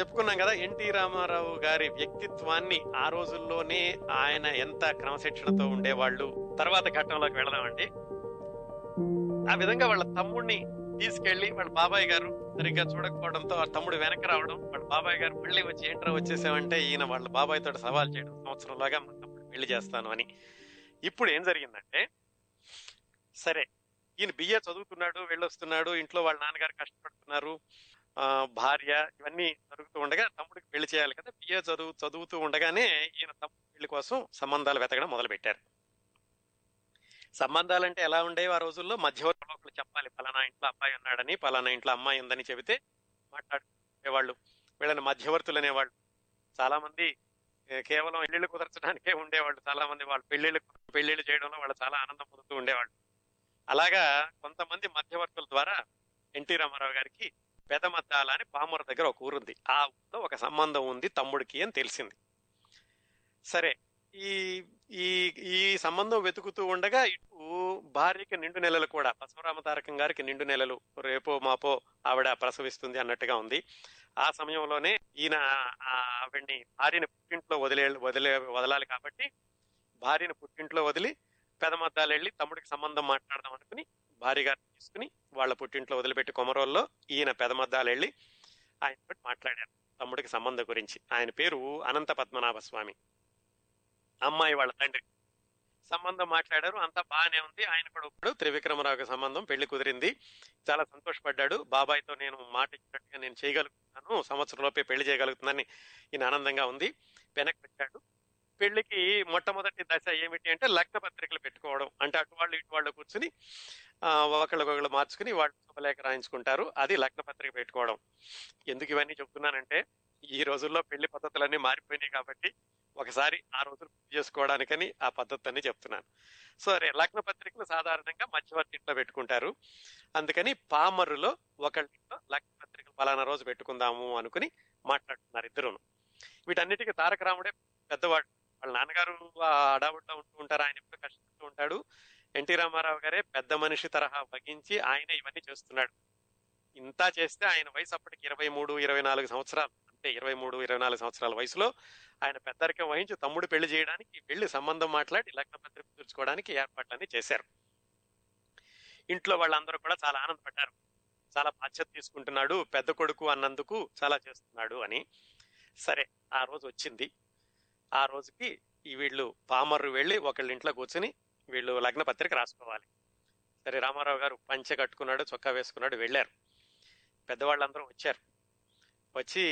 చెప్పుకున్నాం కదా ఎన్టీ రామారావు గారి వ్యక్తిత్వాన్ని ఆ రోజుల్లోనే ఆయన ఎంత క్రమశిక్షణతో ఉండేవాళ్ళు. తర్వాత ఘట్టంలోకి వెళదామండి. ఆ విధంగా వాళ్ళ తమ్ముడిని తీసుకెళ్ళి వాళ్ళ బాబాయ్ గారు సరిగ్గా చూడకపోవడంతో ఆ తమ్ముడు వెనక్కి రావడం వాళ్ళ బాబాయ్ గారు మళ్ళీ వచ్చి ఏంట్రా వచ్చేసామంటే ఈయన వాళ్ళ బాబాయ్ తోటి సవాల్ చేయడం సంవత్సరంలాగా మా తమ్ముడు పెళ్ళి చేస్తాను అని. ఇప్పుడు ఏం జరిగిందంటే సరే ఈయన బిఏ చదువుతున్నాడు వెళ్ళొస్తున్నాడు ఇంట్లో వాళ్ళ నాన్నగారు కష్టపడుతున్నారు. భార్య ఇవన్నీ జరుగుతూ ఉండగా తమ్ముడికి పెళ్ళి చేయాలి కదా బిఏ చదువు చదువుతూ ఉండగానే ఈయన తమ్ముడు పెళ్ళి కోసం సంబంధాలు వెతకడం మొదలు పెట్టారు సంబంధాలంటే ఎలా ఉండేవి ఆ రోజుల్లో? మధ్యవర్తులు ఒకరు చెప్పాలి పలానా ఇంట్లో అబ్బాయి ఉన్నాడని పలానా ఇంట్లో అమ్మాయి ఉందని చెబితే మాట్లాడుకునేవాళ్ళు వీళ్ళని మధ్యవర్తులు అనేవాళ్ళు. చాలా మంది కేవలం పెళ్ళిళ్ళు కుదర్చడానికే ఉండేవాళ్ళు చాలా మంది వాళ్ళు పెళ్ళిళ్ళు పెళ్ళిళ్ళు చేయడంలో వాళ్ళు చాలా ఆనందం పొందుతూ ఉండేవాళ్ళు. అలాగా కొంతమంది మధ్యవర్తుల ద్వారా ఎన్టీ రామారావు గారికి పెదమద్దాల అని పామర దగ్గర ఒక ఊరుంది. ఆ ఊరిలో ఒక సంబంధం ఉంది తమ్ముడికి అని తెలిసింది. సరే ఈ ఈ ఈ సంబంధం వెతుకుతూ ఉండగా ఇటు భార్యకి నిండు నెలలు కూడా బసవరామ తారకం గారికి నిండు నెలలు రేపో మాపో ఆవిడ ప్రసవిస్తుంది అన్నట్టుగా ఉంది. ఆ సమయంలోనే ఈయన ఆవిడ్ని భార్యని పుట్టింట్లో వదిలే వదిలే వదలాలి కాబట్టి భార్యని పుట్టింట్లో వదిలి పెదమద్దాలు వెళ్ళి తమ్ముడికి సంబంధం మాట్లాడదాం అనుకుని భార్య గారిని తీసుకుని వాళ్ళ పుట్టింట్లో వదిలిపెట్టి కొమరోల్లో ఈయన పెదమద్దాలు వెళ్ళి ఆయన మాట్లాడారు. తమ్ముడికి సంబంధం గురించి. ఆయన పేరు అనంత పద్మనాభ స్వామి. అమ్మాయి వాళ్ళ తండ్రి. సంబంధం మాట్లాడారు. అంతా బాగానే ఉంది. ఆయన కూడా ఇప్పుడు త్రివిక్రమరావుకి సంబంధం పెళ్ళి కుదిరింది. చాలా సంతోషపడ్డాడు. బాబాయ్తో నేను మాట ఇచ్చినట్టుగా నేను చేయగలుగుతున్నాను. సంవత్సరంలోపే పెళ్ళి చేయగలుగుతున్నానని ఈయన ఆనందంగా ఉంది. వెనక్కి వచ్చాడు. పెళ్ళికి మొట్టమొదటి దశ ఏమిటి అంటే లగ్న పత్రికలు పెట్టుకోవడం. అంటే అటు వాళ్ళు ఇటు వాళ్ళు కూర్చుని ఒకళ్ళకొకళ్ళు మార్చుకుని వాళ్ళు శుభలేఖ రాయించుకుంటారు. అది లగ్న పత్రిక పెట్టుకోవడం. ఎందుకు ఇవన్నీ చెప్తున్నానంటే ఈ రోజుల్లో పెళ్ళి పద్ధతులన్నీ మారిపోయినాయి కాబట్టి ఒకసారి ఆ రోజులు గుర్తు చేసుకోవడానికని ఆ పద్ధతి చెప్తున్నాను. సరే లగ్న పత్రికలు సాధారణంగా మధ్యవర్తి ఇంట్లో పెట్టుకుంటారు. అందుకని పామరులో ఒకళ్ళింట్లో లగ్న పత్రికలు పలానా రోజు పెట్టుకుందాము అనుకుని మాట్లాడుతున్నారు ఇద్దరును. వీటన్నిటికీ తారక రాముడే పెద్దవాడు. వాళ్ళ నాన్నగారు ఆ అడావుడిలో ఉంటూ ఉంటారు. ఆయన ఎప్పుడు కష్టపడుతూ ఉంటాడు. ఎన్టీ రామారావు గారే పెద్ద మనిషి తరహా వహించి ఆయన ఇవన్నీ చేస్తున్నాడు. ఇంత చేస్తే ఆయన వయసు అప్పటికి ఇరవై మూడు ఇరవై నాలుగు సంవత్సరాలు. అంటే ఇరవై మూడు ఇరవై నాలుగు సంవత్సరాల వయసులో ఆయన పెద్దరికం వహించి తమ్ముడు పెళ్ళి చేయడానికి వెళ్ళి సంబంధం మాట్లాడి లగ్న పత్రిక తీర్చుకోవడానికి ఏర్పాట్లన్నీ చేశారు. ఇంట్లో వాళ్ళందరూ కూడా చాలా ఆనందపడ్డారు. చాలా బాధ్యత తీసుకుంటున్నాడు. పెద్ద కొడుకు అన్నందుకు చాలా చేస్తున్నాడు అని. సరే ఆ రోజు వచ్చింది. ఆ రోజుకి ఈ వీళ్ళు పామర్రు వెళ్ళి ఒకళ్ళ ఇంట్లో కూర్చుని వీళ్ళు లగ్న పత్రిక రాసుకోవాలి. సరే రామారావు గారు పంచె కట్టుకున్నాడు చొక్కా వేసుకున్నాడు వెళ్ళారు. పెద్దవాళ్ళందరూ వచ్చారు. వచ్చి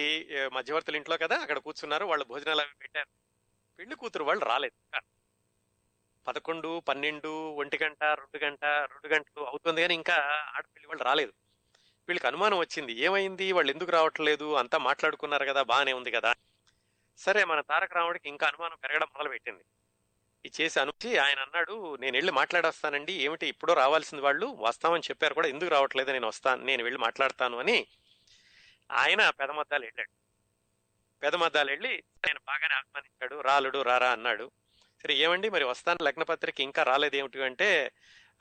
మధ్యవర్తుల ఇంట్లో కదా అక్కడ కూర్చున్నారు వాళ్ళు భోజనాలు అవి పెట్టారు. పెళ్ళి కూతురు వాళ్ళు రాలేదు. పదకొండు పన్నెండు ఒంటి గంట రెండు గంట రెండు గంటలు అవుతుంది కానీ ఇంకా ఆడపిల్లి వాళ్ళు రాలేదు. వీళ్ళకి అనుమానం వచ్చింది. ఏమైంది? వాళ్ళు ఎందుకు రావట్లేదు? అంతా మాట్లాడుకున్నారు కదా బాగానే ఉంది కదా. సరే మన తారక రాముడికి ఇంకా అనుమానం పెరగడం మొదలు పెట్టింది చేసి అనుచి ఆయన అన్నాడు నేను వెళ్ళి మాట్లాడొస్తానండి. ఏమిటి? ఇప్పుడో రావాల్సింది వాళ్ళు వస్తామని చెప్పారు కూడా. ఎందుకు రావట్లేదు? నేను వస్తాను నేను వెళ్ళి మాట్లాడతాను అని ఆయన పెదమద్దాలు వెళ్ళాడు. పెదమద్దాలు వెళ్ళి ఆయన బాగానే ఆహ్వానించాడు. రాలుడు రారా అన్నాడు. సరే ఏమండి? మరి వస్తాను. లగ్న పత్రిక ఇంకా రాలేదు ఏమిటి అంటే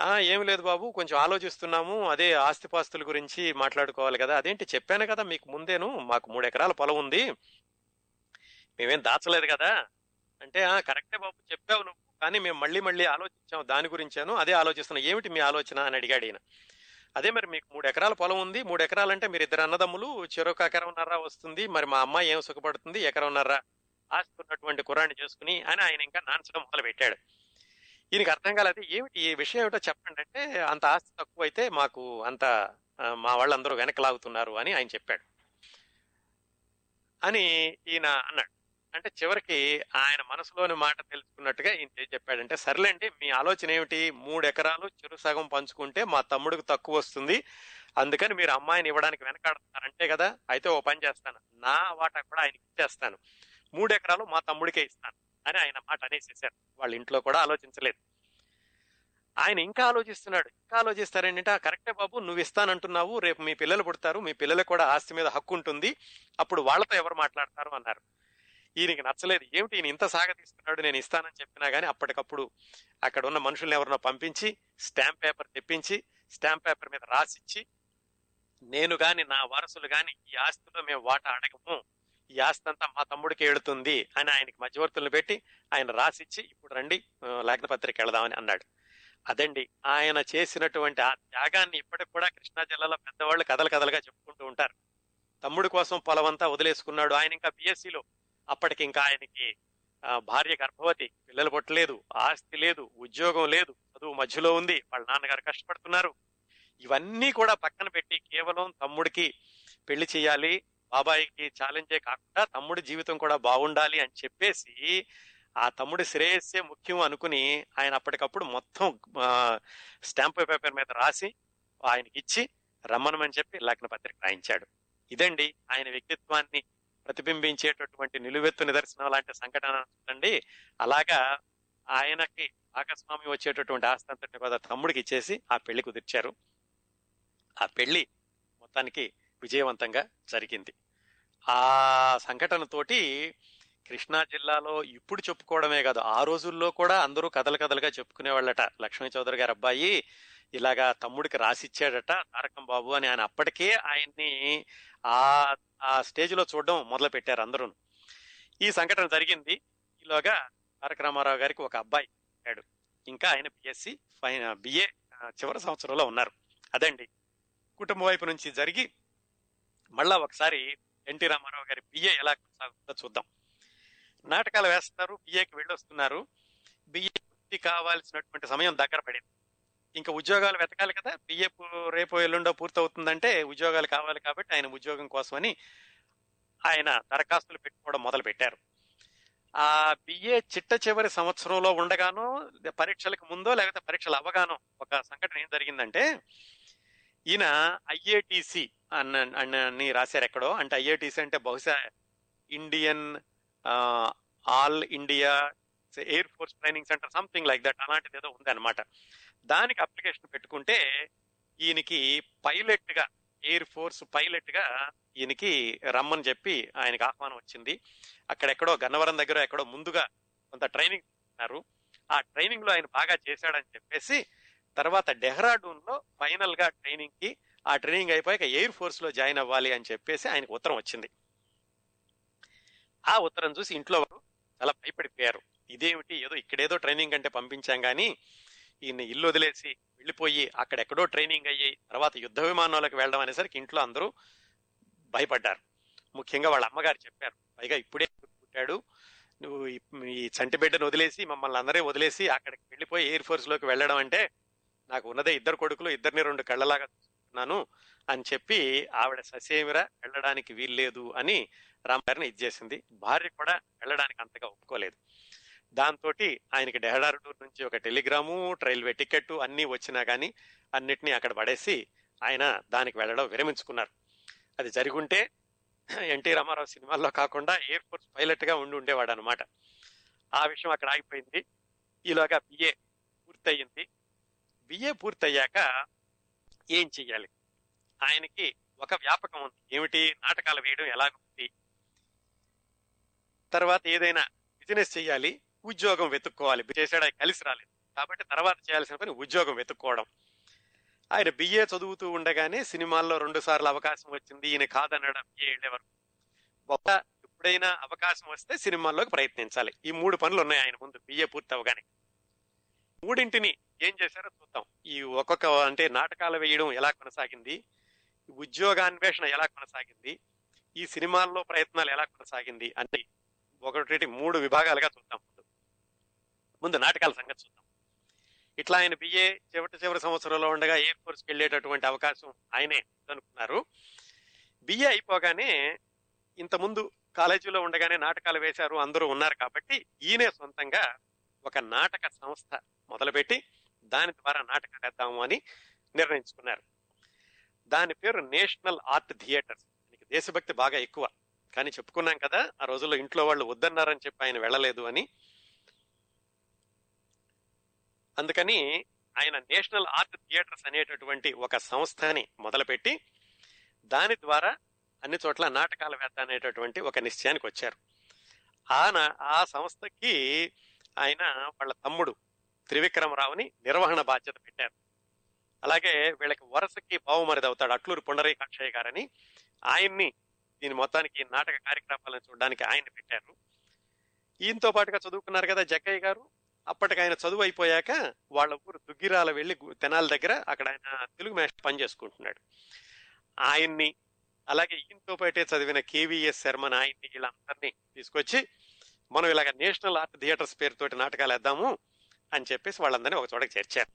ఆ ఏమి లేదు బాబు. కొంచెం ఆలోచిస్తున్నాము. అదే ఆస్తిపాస్తుల గురించి మాట్లాడుకోవాలి కదా. అదేంటి? చెప్పాను కదా మీకు ముందేను. మాకు మూడు ఎకరాల పొలం ఉంది. మేమేం దాచలేదు కదా. అంటే ఆ కరెక్టే బాబు చెప్పావు నువ్వు కానీ మేము మళ్ళీ మళ్ళీ ఆలోచించాం దాని గురించాను అదే ఆలోచిస్తున్నాం ఏమిటి మీ ఆలోచన? అని అడిగాడు ఈయన. అదే మరి మీకు మూడు ఎకరాల పొలం ఉంది మూడు ఎకరాలంటే మీరు ఇద్దరు అన్నదమ్ములు చెరొక ఎకరంన్నర వస్తుంది మరి మా అమ్మాయి ఏం సుఖపడుతుంది ఎకరంన్నర ఆస్తి ఉన్నటువంటి కుర్రాన్ని చేసుకుని అని ఆయన ఇంకా నాన్చడం మొదలు పెట్టాడు ఈయనకి అర్థం కాలేదు ఏమిటి ఈ విషయం ఏమిటో చెప్పండి అంటే అంత ఆస్తి తక్కువ అయితే మాకు అంత మా వాళ్ళందరూ వెనక లాగుతున్నారు అని ఆయన చెప్పాడు. అని ఈయన అన్నాడు. అంటే చివరికి ఆయన మనసులోని మాట తెలుసుకున్నట్టుగా ఈయన ఏం చెప్పాడంటే సర్లేండి మీ ఆలోచన ఏమిటి? మూడు ఎకరాలు చెరు సగం పంచుకుంటే మా తమ్ముడికి తక్కువ వస్తుంది. అందుకని మీరు అమ్మాయిని ఇవ్వడానికి వెనకాడతారంటే కదా అయితే ఓ పని చేస్తాను. నా వాటా కూడా ఆయనకి ఇచ్చేస్తాను. మూడు ఎకరాలు మా తమ్ముడికే ఇస్తాను అని ఆయన మాట అనేసేసారు వాళ్ళ ఇంట్లో కూడా ఆలోచించలేదు. ఆయన ఇంకా ఆలోచిస్తున్నాడు. ఇంకా ఆలోచిస్తారేంటంటే కరెక్టే బాబు నువ్వు ఇస్తానంటున్నావు రేపు మీ పిల్లలు పుడతారు మీ పిల్లలకు కూడా ఆస్తి మీద హక్కు ఉంటుంది అప్పుడు వాళ్ళతో ఎవరు మాట్లాడతారు అన్నారు. ఈయనకి నచ్చలేదు. ఏమిటి ఈయన ఇంత సాగతీస్తున్నాడు నేను ఇస్తానని చెప్పినా కానీ అప్పటికప్పుడు అక్కడ ఉన్న మనుషుల్ని ఎవరినో పంపించి స్టాంప్ పేపర్ తెప్పించి స్టాంప్ పేపర్ మీద రాసిచ్చి నేను గాని నా వారసులు గాని ఈ ఆస్తిలో మేము వాటా అడగము. ఈ ఆస్తి అంతా మా తమ్ముడికి ఎడుతుంది అని ఆయనకి మధ్యవర్తులను పెట్టి ఆయన రాసిచ్చి ఇప్పుడు రండి ఆ, లగ్న పత్రిక వెళదామని అన్నాడు. అదండి. ఆయన చేసినటువంటి ఆ త్యాగాన్ని ఇప్పటికి కూడా కృష్ణా జిల్లాలో పెద్దవాళ్ళు కథలు కథలుగా చెప్పుకుంటూ ఉంటారు. తమ్ముడి కోసం పొలమంతా వదిలేసుకున్నాడు. ఆయన ఇంకా బిఎస్సిలో అప్పటికి ఇంకా ఆయనకి భార్య గర్భవతి పిల్లలు పుట్టలేదు ఆస్తి లేదు ఉద్యోగం లేదు చదువు మధ్యలో ఉంది వాళ్ళ నాన్నగారు కష్టపడుతున్నారు. ఇవన్నీ కూడా పక్కన పెట్టి కేవలం తమ్ముడికి పెళ్ళి చేయాలి బాబాయికి ఛాలెంజే కాకుండా తమ్ముడి జీవితం కూడా బాగుండాలి అని చెప్పేసి ఆ తమ్ముడి శ్రేయస్సే ముఖ్యం అనుకుని ఆయన అప్పటికప్పుడు మొత్తం స్టాంప్ పేపర్ మీద రాసి ఆయనకి ఇచ్చి రమ్మనమని చెప్పి లగ్న పత్రిక రాయించాడు. ఇదండి ఆయన వ్యక్తిత్వాన్ని ప్రతిబింబించేటటువంటి నిలువెత్తు నిదర్శనం లాంటి సంఘటన అండి అలాగా ఆయనకి భాగస్వామి వచ్చేటటువంటి ఆస్తి కూడా తమ్ముడికి ఇచ్చేసి ఆ పెళ్ళి కుదిర్చారు. ఆ పెళ్ళి మొత్తానికి విజయవంతంగా జరిగింది. ఆ సంఘటనతోటి కృష్ణా జిల్లాలో ఇప్పుడు చెప్పుకోవడమే కాదు ఆ రోజుల్లో కూడా అందరూ కథలు కథలుగా చెప్పుకునేవాళ్ళట. లక్ష్మీ చౌదరి గారు అబ్బాయి ఇలాగా తమ్ముడికి రాసిచ్చాడట తారకం బాబు అని. ఆయన అప్పటికే ఆయన్ని ఆ ఆ స్టేజ్లో చూడడం మొదలుపెట్టారు అందరూ ఈ సంఘటన జరిగింది. ఈలోగా తారక రామారావు గారికి ఒక అబ్బాయి పుట్టాడు ఇంకా ఆయన బిఎస్సి ఫైన బిఏ చివరి సంవత్సరంలో ఉన్నారు. అదండి. కుటుంబ వైపు నుంచి జరిగి మళ్ళా ఒకసారి ఎన్టీ రామారావు గారి బిఏ ఎలా కొనసాగుతుందో చూద్దాం. నాటకాలు వేస్తారు. బిఏకి వెళ్ళొస్తున్నారు. బిఏ కావాల్సినటువంటి సమయం దగ్గర పడింది. ఇంకా ఉద్యోగాలు వెతకాలి కదా. బిఏ రేపు ఎల్లుండో పూర్తవుతుందంటే ఉద్యోగాలు కావాలి కాబట్టి ఆయన ఉద్యోగం కోసమని ఆయన దరఖాస్తులు పెట్టుకోవడం మొదలు పెట్టారు ఆ బిఏ చిట్ట చివరి సంవత్సరంలో ఉండగానో పరీక్షలకు ముందో లేకపోతే పరీక్షలు అవ్వగానో ఒక సంఘటన ఏం జరిగిందంటే ఈయన ఐఏటిసి అన్న అని రాశారు ఎక్కడో. అంటే ఐఏటిసి అంటే బహుశా Indian all India air force training centre something like that. అలాంటిది ఏదో ఉంది అనమాట దానికి అప్లికేషన్ పెట్టుకుంటే ఈయనకి పైలట్గా ఎయిర్ ఫోర్స్ పైలట్గా ఈయనకి రమ్మని చెప్పి ఆయనకి ఆహ్వానం వచ్చింది. అక్కడెక్కడో గన్నవరం దగ్గర ఎక్కడో ముందుగా కొంత ట్రైనింగ్ ఇస్తున్నారు ఆ ట్రైనింగ్లో ఆయన బాగా చేశాడని చెప్పేసి తర్వాత డెహ్రాడూన్లో ఫైనల్గా ట్రైనింగ్కి ఆ ట్రైనింగ్ అయిపోయాక ఎయిర్ ఫోర్స్లో జాయిన్ అవ్వాలి అని చెప్పేసి ఆయనకు ఉత్తరం వచ్చింది. ఆ ఉత్తరం చూసి ఇంట్లో వారు చాలా భయపడిపోయారు. ఇదేమిటి? ఏదో ఇక్కడేదో ట్రైనింగ్ అంటే పంపించాం కానీ ఈయన ఇల్లు వదిలేసి వెళ్ళిపోయి అక్కడెక్కడో ట్రైనింగ్ అయ్యి తర్వాత యుద్ధ విమానాలకు వెళ్ళడం అనేసరికి ఇంట్లో అందరూ భయపడ్డారు. ముఖ్యంగా వాళ్ళ అమ్మగారు చెప్పారు పైగా ఇప్పుడే పుట్టాడు నువ్వు ఈ చంటి బిడ్డను వదిలేసి మమ్మల్ని అందరే వదిలేసి అక్కడికి వెళ్ళిపోయి ఎయిర్ ఫోర్స్లోకి వెళ్ళడం అంటే నాకు ఉన్నదే ఇద్దరు కొడుకులు ఇద్దరిని రెండు కళ్ళలాగా చూస్తున్నాను అని చెప్పి ఆవిడ ససేమిర వెళ్ళడానికి వీల్లేదు అని రామ్ గారిని ఇచ్చేసింది భార్య కూడా వెళ్ళడానికి అంతగా ఒప్పుకోలేదు. దాంతో ఆయనకి డెహ్రాడూర్ నుంచి ఒక టెలిగ్రాము రైల్వే టికెట్ అన్నీ వచ్చినా కానీ అన్నిటినీ అక్కడ పడేసి ఆయన దానికి వెళ్ళడం విరమించుకున్నారు. అది జరుగుంటే ఎన్టీ రామారావు సినిమాల్లో కాకుండా ఎయిర్ ఫోర్స్ పైలట్గా ఉండి ఉండేవాడు అనమాట ఆ విషయం అక్కడ ఆగిపోయింది. ఈలోగా బిఏ పూర్తయింది. బిఏ పూర్తయ్యాక ఏం చెయ్యాలి? ఆయనకి ఒక వ్యాపకం ఉంది. ఏమిటి? నాటకాలు వేయడం ఎలాగుంది? తర్వాత ఏదైనా బిజినెస్ చేయాలి ఉద్యోగం వెతుక్కోవాలి. చేసాడు కలిసి రాలేదు. కాబట్టి తర్వాత చేయాల్సిన పని ఉద్యోగం వెతుక్కోవడం. ఆయన బిఏ చదువుతూ ఉండగానే సినిమాల్లో రెండు సార్లు అవకాశం వచ్చింది. ఈయన కాదనడం బిఏ వెళ్ళేవారు ఒక ఎప్పుడైనా అవకాశం వస్తే సినిమాల్లోకి ప్రయత్నించాలి. ఈ మూడు పనులు ఉన్నాయి ఆయన ముందు. బిఏ పూర్తి అవగానే మూడింటిని ఏం చేశారో చూద్దాం. ఈ ఒక్కొక్క అంటే నాటకాలు వేయడం ఎలా కొనసాగింది? ఉద్యోగాన్వేషణ ఎలా కొనసాగింది? ఈ సినిమాల్లో ప్రయత్నాలు ఎలా కొనసాగింది? అని ఒకటి మూడు విభాగాలుగా చూద్దాం. ముందు నాటకాల సంగతి చూద్దాం. ఇట్లా ఆయన బిఏ చివరి చివరి సంవత్సరంలో ఉండగా ఎయిర్ ఫోర్స్కి వెళ్ళేటటువంటి అవకాశం ఆయనే అనుకున్నారు. బిఏ అయిపోగానే ఇంతకుముందు కాలేజీలో ఉండగానే నాటకాలు వేశారు అందరూ ఉన్నారు కాబట్టి ఈయనే సొంతంగా ఒక నాటక సంస్థ మొదలుపెట్టి దాని ద్వారా నాటకాలు వేద్దాము అని నిర్ణయించుకున్నారు. దాని పేరు నేషనల్ ఆర్ట్ థియేటర్స్. దేశభక్తి బాగా ఎక్కువ. కానీ చెప్పుకున్నాం కదా ఆ రోజుల్లో ఇంట్లో వాళ్ళు వద్దన్నారని చెప్పి ఆయన వెళ్ళలేదు అని. అందుకని ఆయన నేషనల్ ఆర్ట్ థియేటర్స్ అనేటటువంటి ఒక సంస్థని మొదలుపెట్టి దాని ద్వారా అన్ని చోట్ల నాటకాలు వేద్దాం అనేటటువంటి ఒక నిశ్చయానికి వచ్చారు. ఆయన ఆ సంస్థకి ఆయన వాళ్ళ తమ్ముడు త్రివిక్రమరావుని నిర్వహణ బాధ్యత పెట్టారు. అలాగే వీళ్ళకి వరసకి బావుమరిది అవుతాడు అట్లూరు పుండరీకాక్షయ్య గారని ఆయన్ని దీని మొత్తానికి నాటక కార్యక్రమాలను చూడడానికి ఆయన్ని పెట్టారు. ఈయనతో పాటుగా చదువుకున్నారు కదా జగ్గయ్య గారు. అప్పటికి ఆయన చదువు అయిపోయాక వాళ్ళ ఊరు దుగ్గిరాల వెళ్ళి తెనాల దగ్గర అక్కడ ఆయన తెలుగు మాస్టర్ పని చేసుకుంటున్నాడు. ఆయన్ని అలాగే ఈయనతో పాటే చదివిన కేవీఎస్ శర్మన్ ఆయన్ని వీళ్ళందరినీ తీసుకొచ్చి మనం ఇలాగ నేషనల్ ఆర్ట్ థియేటర్స్ పేరుతోటి నాటకాలు వేద్దాము అని చెప్పేసి వాళ్ళందరినీ ఒక చోటకి చేర్చారు.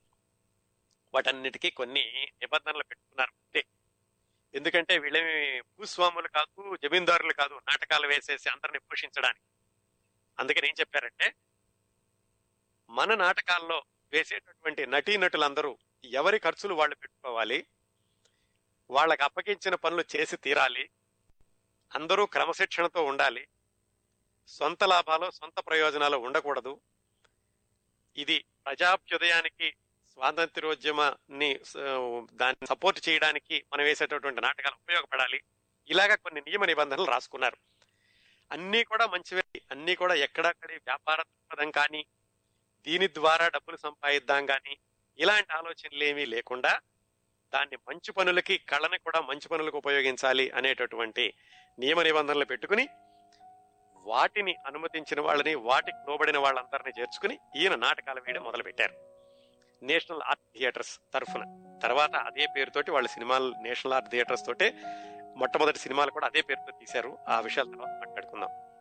వాటన్నిటికీ కొన్ని నిబంధనలు పెట్టుకున్నారు అంటే ఎందుకంటే వీళ్ళేమి భూస్వాములు కాదు జమీందారులు కాదు నాటకాలు వేసేసి అందరిని పోషించడానికి. అందుకని ఏం చెప్పారంటే మన నాటకాల్లో వేసేటటువంటి నటీనటులందరూ ఎవరి ఖర్చులు వాళ్ళు పెట్టుకోవాలి? వాళ్ళకి అప్పగించిన పనులు చేసి తీరాలి. అందరూ క్రమశిక్షణతో ఉండాలి. సొంత లాభాలు సొంత ప్రయోజనాలు ఉండకూడదు. ఇది ప్రజాభ్యుదయానికి స్వాతంత్ర్యోద్యమాన్ని దాన్ని సపోర్ట్ చేయడానికి మనం వేసేటటువంటి నాటకాలు ఉపయోగపడాలి. ఇలాగ కొన్ని నియమ నిబంధనలు రాసుకున్నారు. అన్నీ కూడా మంచివే. అన్నీ కూడా ఎక్కడక్కడి వ్యాపార దృక్పథం కానీ దీని ద్వారా డబ్బులు సంపాదిద్దాం కానీ ఇలాంటి ఆలోచనలు ఏమీ లేకుండా దాన్ని మంచి పనులకి కళను కూడా మంచి పనులకు ఉపయోగించాలి అనేటటువంటి నియమ నిబంధనలు పెట్టుకుని వాటిని అనుమతించిన వాళ్ళని వాటికి లోబడిన వాళ్ళందరినీ చేర్చుకుని ఈయన నాటకాలు వేయడం మొదలుపెట్టారు. నేషనల్ ఆర్ట్ థియేటర్స్ తరఫున. తర్వాత అదే పేరుతోటి వాళ్ళ సినిమాలు నేషనల్ ఆర్ట్ థియేటర్స్ తోటే మొట్టమొదటి సినిమాలు కూడా అదే పేరుతో తీశారు. ఆ విషయాల తర్వాత మాట్లాడుకుందాం.